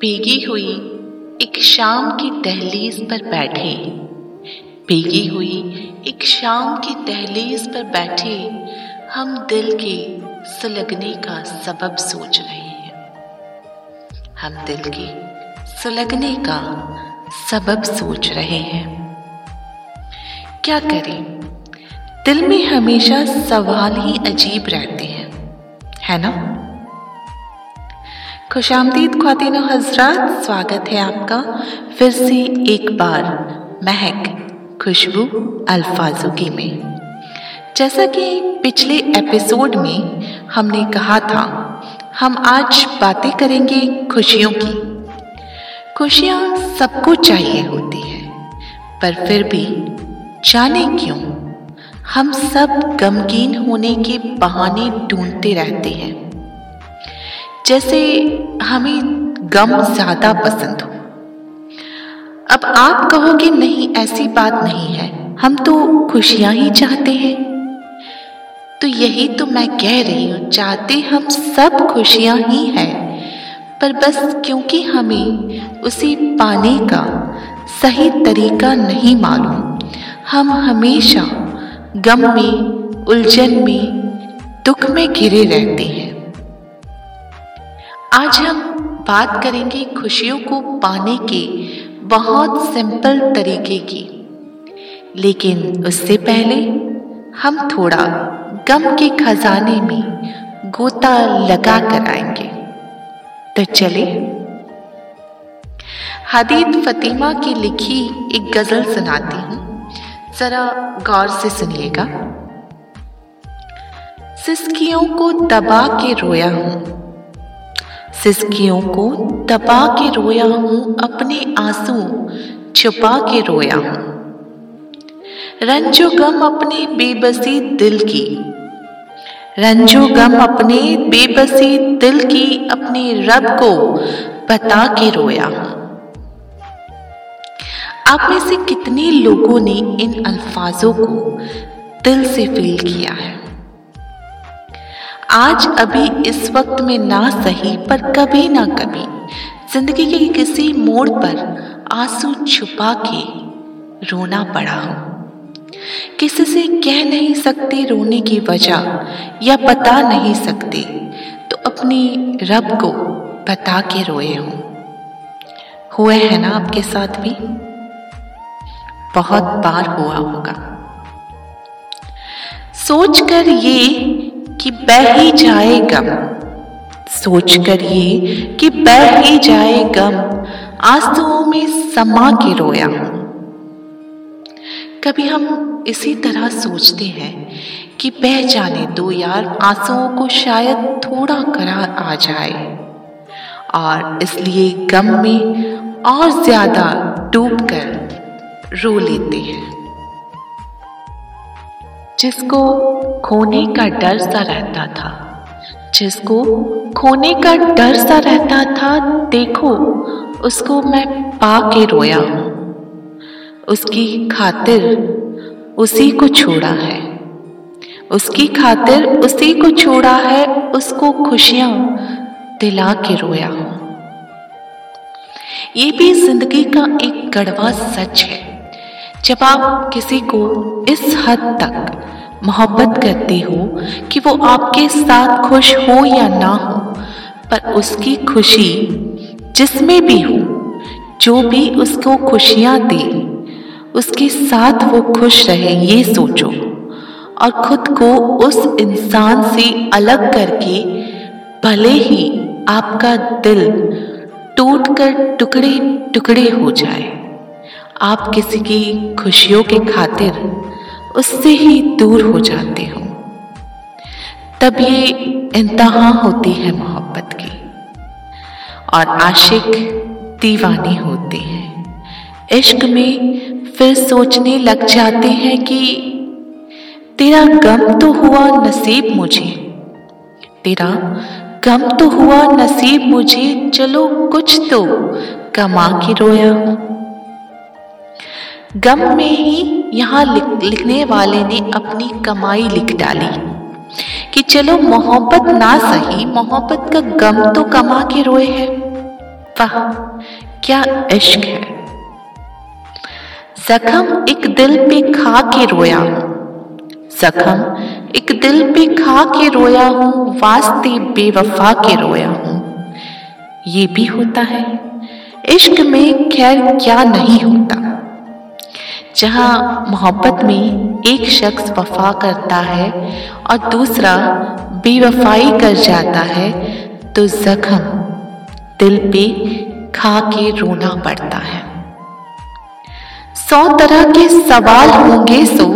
भीगी हुई एक शाम की दहलीज पर बैठे। भीगी हुई एक शाम की दहलीज पर बैठे हम दिल के सुलगने का सबब सोच रहे हैं। हम दिल के सुलगने का सबब सोच रहे हैं। क्या करें? दिल में हमेशा सवाल ही अजीब रहते हैं, है ना? खुश आमदीद खातिन हजरात, स्वागत है आपका। फिर से एक बार महक, खुशबू अल्फाजोगी में। जैसा कि पिछले एपिसोड में हमने कहा था, हम आज बातें करेंगे खुशियों की। खुशियाँ सबको चाहिए होती है, पर फिर भी जाने क्यों? हम सब गमगीन होने के बहाने ढूंढते रहते हैं। जैसे हमें गम ज़्यादा पसंद हो। अब आप कहोगे नहीं, ऐसी बात नहीं है। हम तो खुशियाँ ही चाहते हैं। तो यही तो मैं कह रही हूँ, चाहते हम सब खुशियाँ ही हैं। पर बस क्योंकि हमें उसे पाने का सही तरीका नहीं मालूम, हम हमेशा गम में, उलझन में, दुख में घिरे रहते हैं। आज हम बात करेंगे खुशियों को पाने के बहुत सिंपल तरीके की। लेकिन उससे पहले हम थोड़ा गम के खजाने में गोता लगा कर आएँगे। तो चले। हदीद फतीमा की लिखी एक गज़ल सुनाती हूँ। जरा गौर से सुनिएगा। सिस्कियों को दबा के रोया हूँ। सिस्कियों को दबा के रोया हूँ, अपने आँसू छुपा के रोया हूँ। रंजो गम अपने बेबसी दिल की, रंजो गम अपने बेबसी दिल की अपने रब को बता के रोया हूँ। आप में से कितने लोगों ने इन अल्फाजों को दिल से फील किया है? आज अभी इस वक्त में ना सही, पर कभी ना कभी ज़िंदगी के किसी मोड़ पर आँसू छुपा के रोना पड़ा हो। किसी से कह नहीं सकते रोने की वजह या बता नहीं सकते तो अपने रब को बता के रोए हो। हुए है ना आपके साथ भी? बहुत बार हुआ होगा। सोचकर ये कि बह ही जाए गम सोच कर ये कि बह ही जाए गम आंसुओं में समा के रोया। हूँ कभी हम इसी तरह सोचते हैं कि बह जाने दो यार, आंसुओं को शायद थोड़ा करार आ जाए। और इसलिए गम में और ज़्यादा डूब कर रो लेते हैं। जिसको खोने का डर सा रहता था। जिसको खोने का डर सा रहता था, देखो, उसको मैं पा के रोया हूँ। उसकी खातिर उसी को छोड़ा है। उसकी खातिर उसी को छोड़ा है, उसको खुशियाँ दिला के रोया हूँ। ये भी ज़िंदगी का एक कड़वा सच है। जब आप किसी को इस हद तक मोहब्बत करते हो कि वो आपके साथ खुश हो या ना हो, पर उसकी खुशी जिसमें भी हो, जो भी उसको खुशियाँ दे, उसके साथ वो खुश रहे, ये सोचो। और खुद को उस इंसान से अलग करके भले ही आपका दिल टूट कर टुकड़े टुकड़े हो जाए। आप किसी की खुशियों के खातिर उससे ही दूर हो जाते हो। तब ये इंतहा होती है मोहब्बत की और आशिक दीवाने होते हैं। इश्क में फिर सोचने लग जाते हैं कि तेरा गम तो हुआ नसीब मुझे, तेरा गम तो हुआ नसीब मुझे, चलो कुछ तो कमा के रोया। हूँ गम में ही यहाँ लिख, लिखने वाले ने अपनी कमाई लिख डाली। कि चलो मोहब्बत ना सही मोहब्बत का गम तो कमा के रोए है। वाह क्या इश्क है। जख्म एक दिल पे खा के रोया। जख्म एक दिल पे खा के रोया हूँ वास्ते बेवफा के रोया हूँ। ये भी होता है। इश्क में खैर क्या नहीं होता। जहाँ मोहब्बत में एक शख्स वफा करता है और दूसरा बेवफाई कर जाता है तो जख्म दिल पे खा के रोना पड़ता है। सौ तरह के सवाल होंगे सो,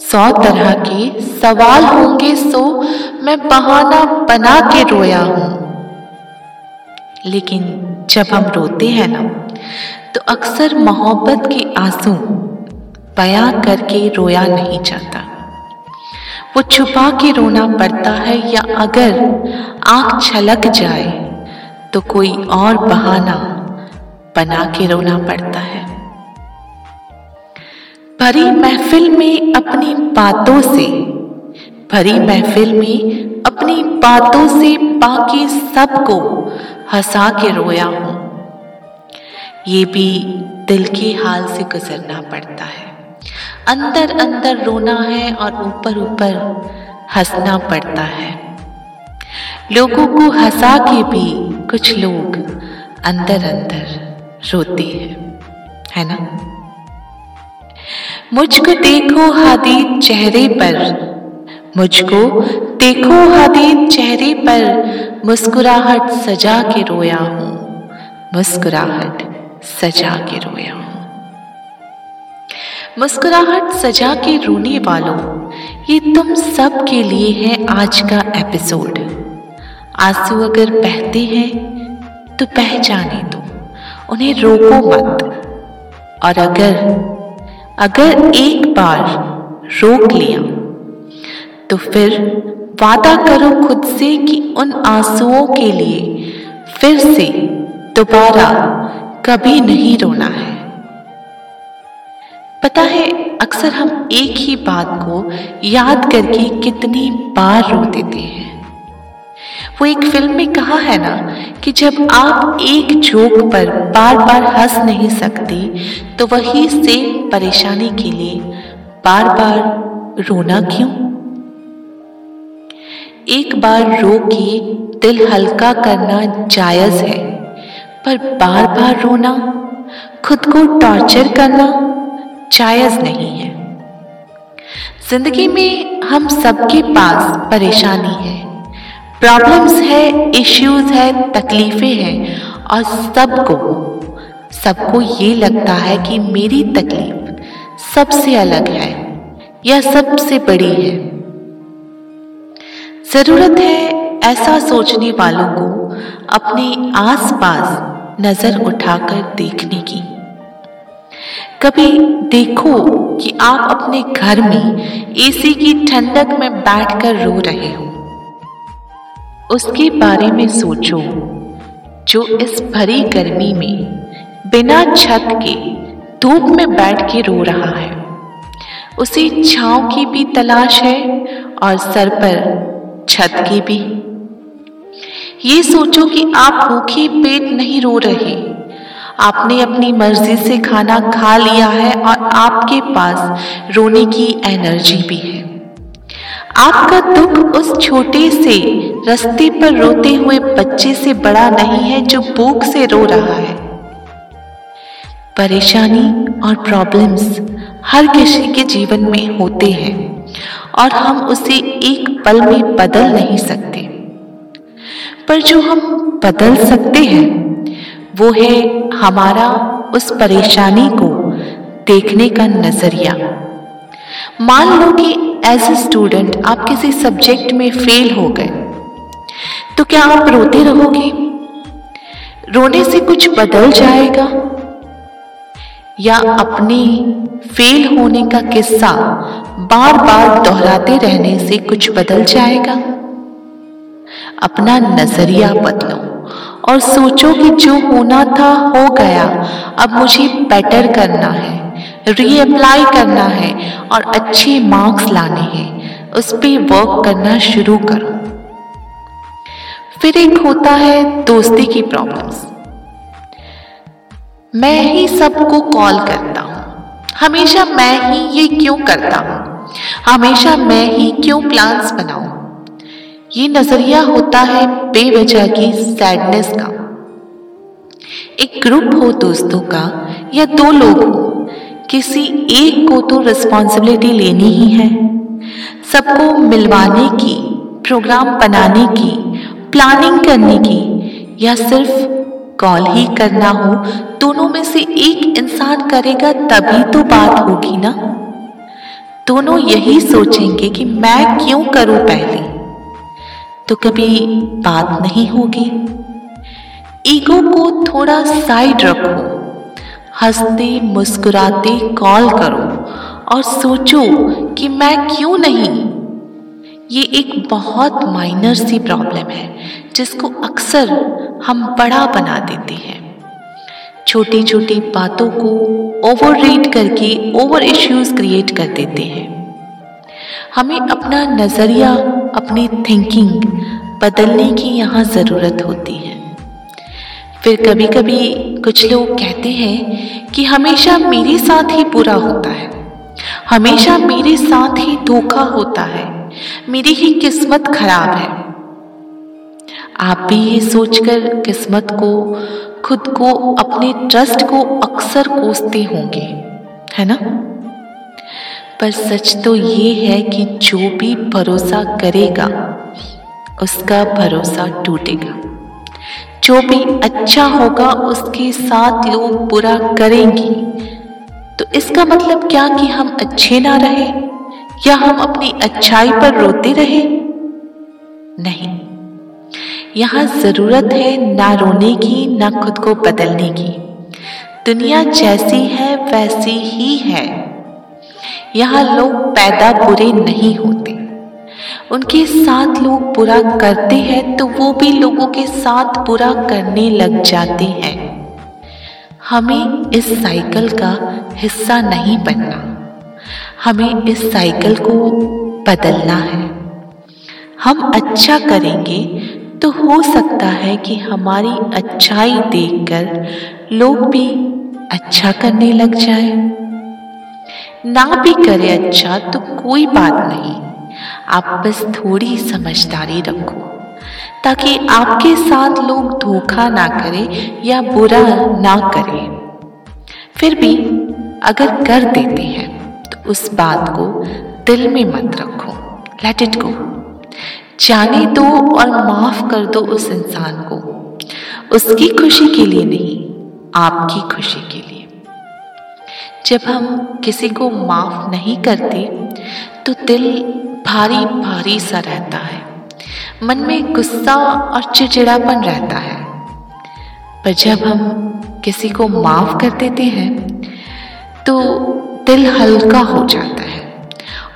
सौ तरह के सवाल होंगे सो, मैं बहाना बना के रोया हूँ। लेकिन जब हम रोते हैं ना तो अक्सर मोहब्बत के आँसू बयां करके रोया नहीं जाता। वो छुपा के रोना पड़ता है या अगर आँख छलक जाए तो कोई और बहाना बना के रोना पड़ता है। भरी महफिल में अपनी बातों से, भरी महफिल में अपनी बातों से बाकी सबको हंसा के रोया हूँ। ये भी दिल के हाल से गुजरना पड़ता है। अंदर अंदर रोना है और ऊपर ऊपर हंसना पड़ता है। लोगों को हंसा के भी कुछ लोग अंदर अंदर रोते हैं, है ना? मुझको देखो हादी चेहरे पर, मुझको देखो हादी चेहरे पर मुस्कुराहट सजा के रोया हूँ, मुस्कुराहट। सजा के रोया हूँ। मुस्कुराहट सजा के रोने वालों, ये तुम सब के लिए है आज का एपिसोड। आँसू अगर बहते हैं तो बह जाने दो, उन्हें रोको मत। और अगर अगर एक बार रोक लिया तो फिर वादा करो खुद से कि उन आंसुओं के लिए फिर से दोबारा कभी नहीं रोना है। पता है, अक्सर हम एक ही बात को याद करके कितनी बार रो देते हैं। वो एक फ़िल्म में कहा है ना कि जब आप एक जोक पर बार बार हंस नहीं सकती तो वही से परेशानी के लिए बार बार रोना क्यों? एक बार रो के दिल हल्का करना जायज़ है। पर बार बार रोना, खुद को टॉर्चर करना जायज़ नहीं है। ज़िंदगी में हम सबके पास परेशानी है प्रॉब्लम्स है इश्यूज़ है, तकलीफें हैं और सबको सबको ये लगता है कि मेरी तकलीफ़ सबसे अलग है या सबसे बड़ी है। ज़रूरत है ऐसा सोचने वालों को अपने आसपास नज़र उठाकर देखने की। कभी देखो कि आप अपने घर में एसी की ठंडक में बैठकर रो रहे हो। उसके बारे में सोचो, जो इस भरी गर्मी में बिना छत के धूप में बैठ के रो रहा है। उसे छांव की भी तलाश है और सर पर छत की भी। ये सोचो कि आप भूखे पेट नहीं रो रहे। आपने अपनी मर्ज़ी से खाना खा लिया है और आपके पास रोने की एनर्जी भी है। आपका दुख उस छोटे से रस्ते पर रोते हुए बच्चे से बड़ा नहीं है जो भूख से रो रहा है। परेशानी और प्रॉब्लम्स हर किसी के जीवन में होते हैं और हम उसे एक पल में बदल नहीं सकते। पर जो हम बदल सकते हैं, वो है हमारा उस परेशानी को देखने का नज़रिया। मान लो कि एज ए स्टूडेंट आप किसी सब्जेक्ट में फेल हो गए तो क्या आप रोते रहोगे? रोने से कुछ बदल जाएगा? या अपने फेल होने का किस्सा बार बार दोहराते रहने से कुछ बदल जाएगा? अपना नज़रिया बदलो। और सोचो कि जो होना था हो गया। अब मुझे बेटर करना है रीअप्लाई करना है और अच्छे मार्क्स लाने हैं। उस पर वर्क करना शुरू करो। फिर एक होता है दोस्ती की प्रॉब्लम्स मैं ही सबको कॉल करता हूँ। हमेशा मैं ही ये क्यों करता हूँ? हमेशा मैं ही क्यों प्लान्स बनाऊँ? ये नज़रिया होता है बेवजह की सैडनेस का। एक ग्रुप हो दोस्तों का, या दो लोग हो, किसी एक को तो रिस्पॉन्सिबिलिटी लेनी ही है। सबको मिलवाने की प्रोग्राम बनाने की प्लानिंग करने की, या सिर्फ़ कॉल ही करना हो, दोनों में से एक इंसान करेगा तभी तो बात होगी ना? दोनों यही सोचेंगे कि मैं क्यों करूँ पहले? तो कभी बात नहीं होगी। ईगो को थोड़ा साइड रखो। हँसते, मुस्कुराते कॉल करो और सोचो कि मैं क्यों नहीं। ये एक बहुत माइनर सी प्रॉब्लम है, जिसको अक्सर हम बड़ा बना देते हैं। छोटी छोटी बातों को ओवर रेट करके ओवर इश्यूज़ क्रिएट कर देते हैं। हमें अपना नज़रिया अपनी थिंकिंग बदलने की यहाँ ज़रूरत होती है। फिर कभी कभी कुछ लोग कहते हैं कि हमेशा मेरे साथ ही बुरा होता है। हमेशा मेरे साथ ही धोखा होता है। मेरी ही किस्मत खराब है। आप भी ये सोचकर किस्मत को, खुद को, अपने ट्रस्ट को अक्सर कोसते होंगे, है ना? पर सच तो ये है कि जो भी भरोसा करेगा, उसका भरोसा टूटेगा। जो भी अच्छा होगा, उसके साथ लोग बुरा करेंगे। तो इसका मतलब क्या कि हम अच्छे ना रहे? या हम अपनी अच्छाई पर रोते रहे? नहीं। यहाँ ज़रूरत है ना रोने की, ना खुद को बदलने की। दुनिया जैसी है, वैसी ही है। यहाँ लोग पैदा बुरे नहीं होते। उनके साथ लोग बुरा करते हैं तो वो भी लोगों के साथ बुरा करने लग जाते हैं। हमें इस साइकिल का हिस्सा नहीं बनना। हमें इस साइकिल को बदलना है। हम अच्छा करेंगे तो हो सकता है कि हमारी अच्छाई देखकर लोग भी अच्छा करने लग जाए। ना भी करे अच्छा तो कोई बात नहीं। आप बस थोड़ी समझदारी रखो, ताकि आपके साथ लोग धोखा ना करें या बुरा ना करें। फिर भी अगर कर देते हैं तो उस बात को दिल में मत रखो। लेट इट गो जाने दो और माफ़ कर दो उस इंसान को। उसकी खुशी के लिए नहीं, आपकी खुशी के लिए। जब हम किसी को माफ़ नहीं करते तो दिल भारी भारी सा रहता है। मन में गुस्सा और चिड़चिड़ापन रहता है। पर जब हम किसी को माफ़ कर देते हैं तो दिल हल्का हो जाता है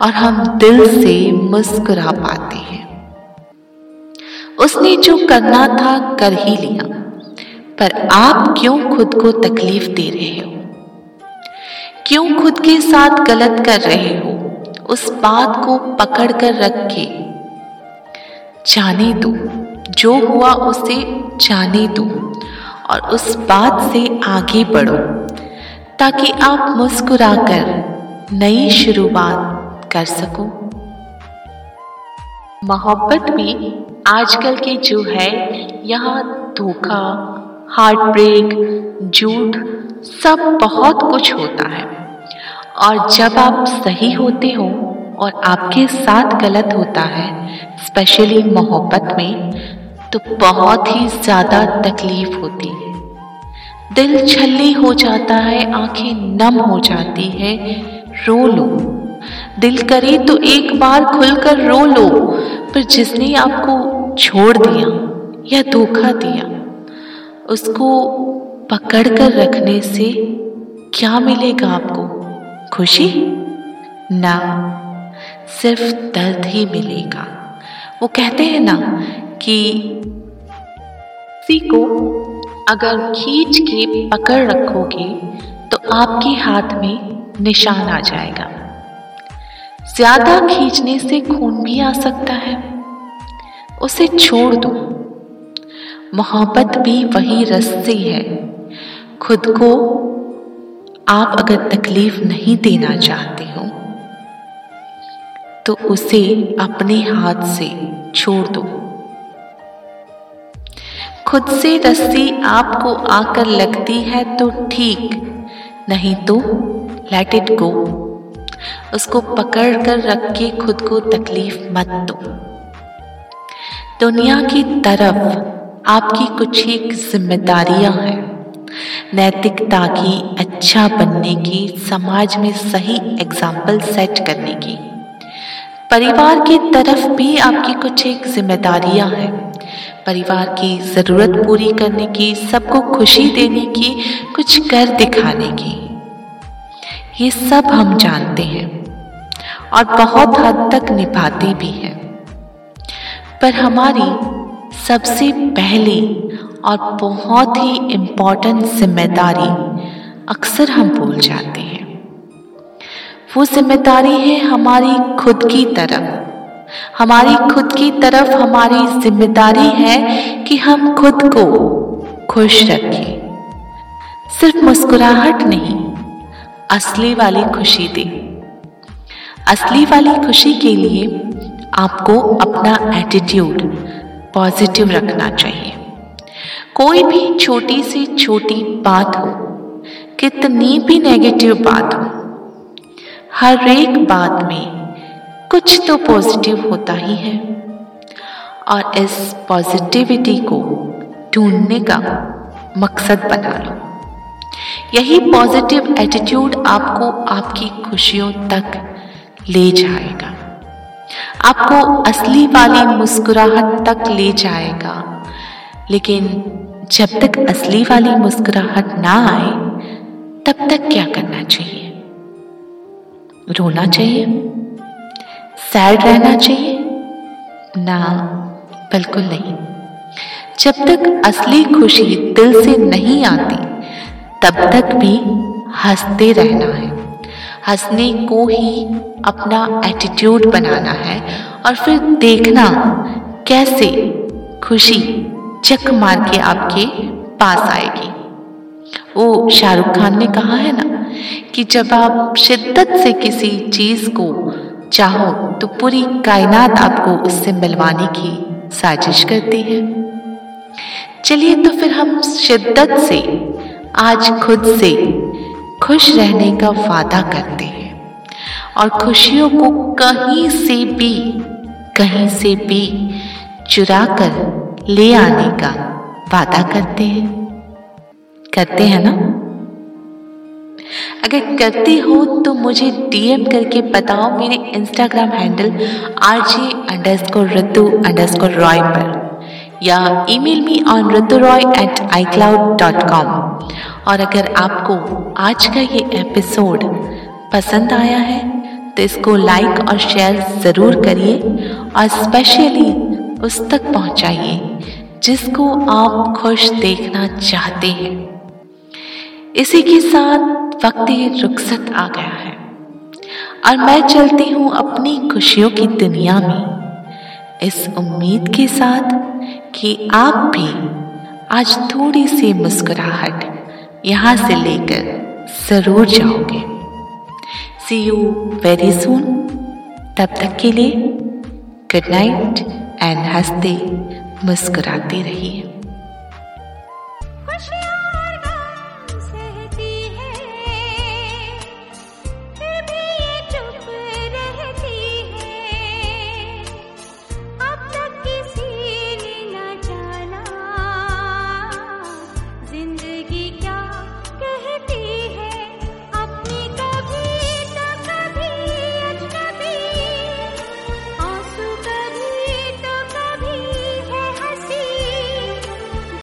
और हम दिल से मुस्कुरा पाते हैं। उसने जो करना था कर ही लिया। पर आप क्यों खुद को तकलीफ़ दे रहे हो? क्यों खुद के साथ गलत कर रहे हो? उस बात को पकड़ कर रख। के जाने दो। जो हुआ उसे जाने दो और उस बात से आगे बढ़ो, ताकि आप मुस्कुराकर नई शुरुआत कर सको। मोहब्बत में आजकल के जो है, यहाँ धोखा हार्ट ब्रेक झूठ, सब बहुत कुछ होता है। और जब आप सही होते हो और आपके साथ गलत होता है स्पेशली मोहब्बत में तो बहुत ही ज़्यादा तकलीफ़ होती है। दिल छल्ली हो जाता है, आँखें नम हो जाती है, रो लो। दिल करे तो एक बार खुलकर रो लो, पर जिसने आपको छोड़ दिया या धोखा दिया, उसको पकड़ कर रखने से क्या मिलेगा आपको? खुशी ना सिर्फ़ दर्द ही मिलेगा। वो कहते हैं ना कि किसी को अगर खींच के पकड़ रखोगे तो आपके हाथ में निशान आ जाएगा। ज़्यादा खींचने से खून भी आ सकता है। उसे छोड़ दो। मोहब्बत भी वही रस्सी है। खुद को आप अगर तकलीफ़ नहीं देना चाहते हो तो उसे अपने हाथ से छोड़ दो। खुद से रस्सी आपको आकर लगती है तो ठीक, नहीं तो लेट इट गो उसको पकड़ कर रख के खुद को तकलीफ़ मत दो। दुनिया की तरफ़ आपकी कुछ एक जिम्मेदारियाँ हैं। नैतिकता की अच्छा बनने की, समाज में सही एग्ज़ाम्पल सेट करने की। परिवार की तरफ़ भी आपकी कुछ एक जिम्मेदारियाँ हैं। परिवार की ज़रूरत पूरी करने की, सबको खुशी देने की, कुछ कर दिखाने की। ये सब हम जानते हैं और बहुत हद तक निभाते भी हैं। पर हमारी सबसे पहली और बहुत ही इम्पोर्टेंट ज़िम्मेदारी अक्सर हम भूल जाते हैं। वो ज़िम्मेदारी है हमारी खुद की तरफ़। हमारी खुद की तरफ़ हमारी ज़िम्मेदारी है कि हम खुद को खुश रखें। सिर्फ़ मुस्कुराहट नहीं, असली वाली खुशी दे। असली वाली खुशी के लिए आपको अपना एटीट्यूड पॉजिटिव रखना चाहिए। कोई भी छोटी से छोटी बात हो, कितनी भी नेगेटिव बात हो, हर एक बात में कुछ तो पॉजिटिव होता ही है। और इस पॉजिटिविटी को ढूँढने का मकसद बना लो। यही पॉजिटिव एटीट्यूड आपको आपकी खुशियों तक ले जाएगा। आपको असली वाली मुस्कुराहट तक ले जाएगा। लेकिन जब तक असली वाली मुस्कुराहट ना आए, तब तक क्या करना चाहिए? रोना चाहिए? सैड रहना चाहिए? ना, बिल्कुल नहीं। जब तक असली खुशी दिल से नहीं आती, तब तक भी हँसते रहना है। हंसने को ही अपना एटीट्यूड बनाना है और फिर देखना कैसे खुशी चक मार के आपके पास आएगी। वो शाहरुख खान ने कहा है ना कि जब आप शिद्दत से किसी चीज़ को चाहो तो पूरी कायनात आपको उससे मिलवाने की साजिश करती है। चलिए तो फिर हम शिद्दत से, आज खुद से खुश रहने का वादा करते हैं। और खुशियों को कहीं से भी, कहीं से भी चुरा कर ले आने का वादा करते हैं। करते हैं ना? अगर करते हो तो मुझे डीएम करके बताओ मेरे Instagram handle R J underscore Ritu underscore Roy पर, या email me on Ritu Roy at iCloud dot com और अगर आपको आज का ये एपिसोड पसंद आया है तो इसको लाइक और शेयर ज़रूर करिए और स्पेशली उस तक पहुंचाइए। जिसको आप खुश देखना चाहते हैं। इसी के साथ वक्त रुखसत आ गया है। और मैं चलती हूँ अपनी खुशियों की दुनिया में। इस उम्मीद के साथ कि आप भी आज थोड़ी सी मुस्कुराहट यहाँ से लेकर ज़रूर जाओगे। सी यू वेरी सुन तब तक के लिए गुड नाइट एंड हँसते मुस्कुराते खुशियाँ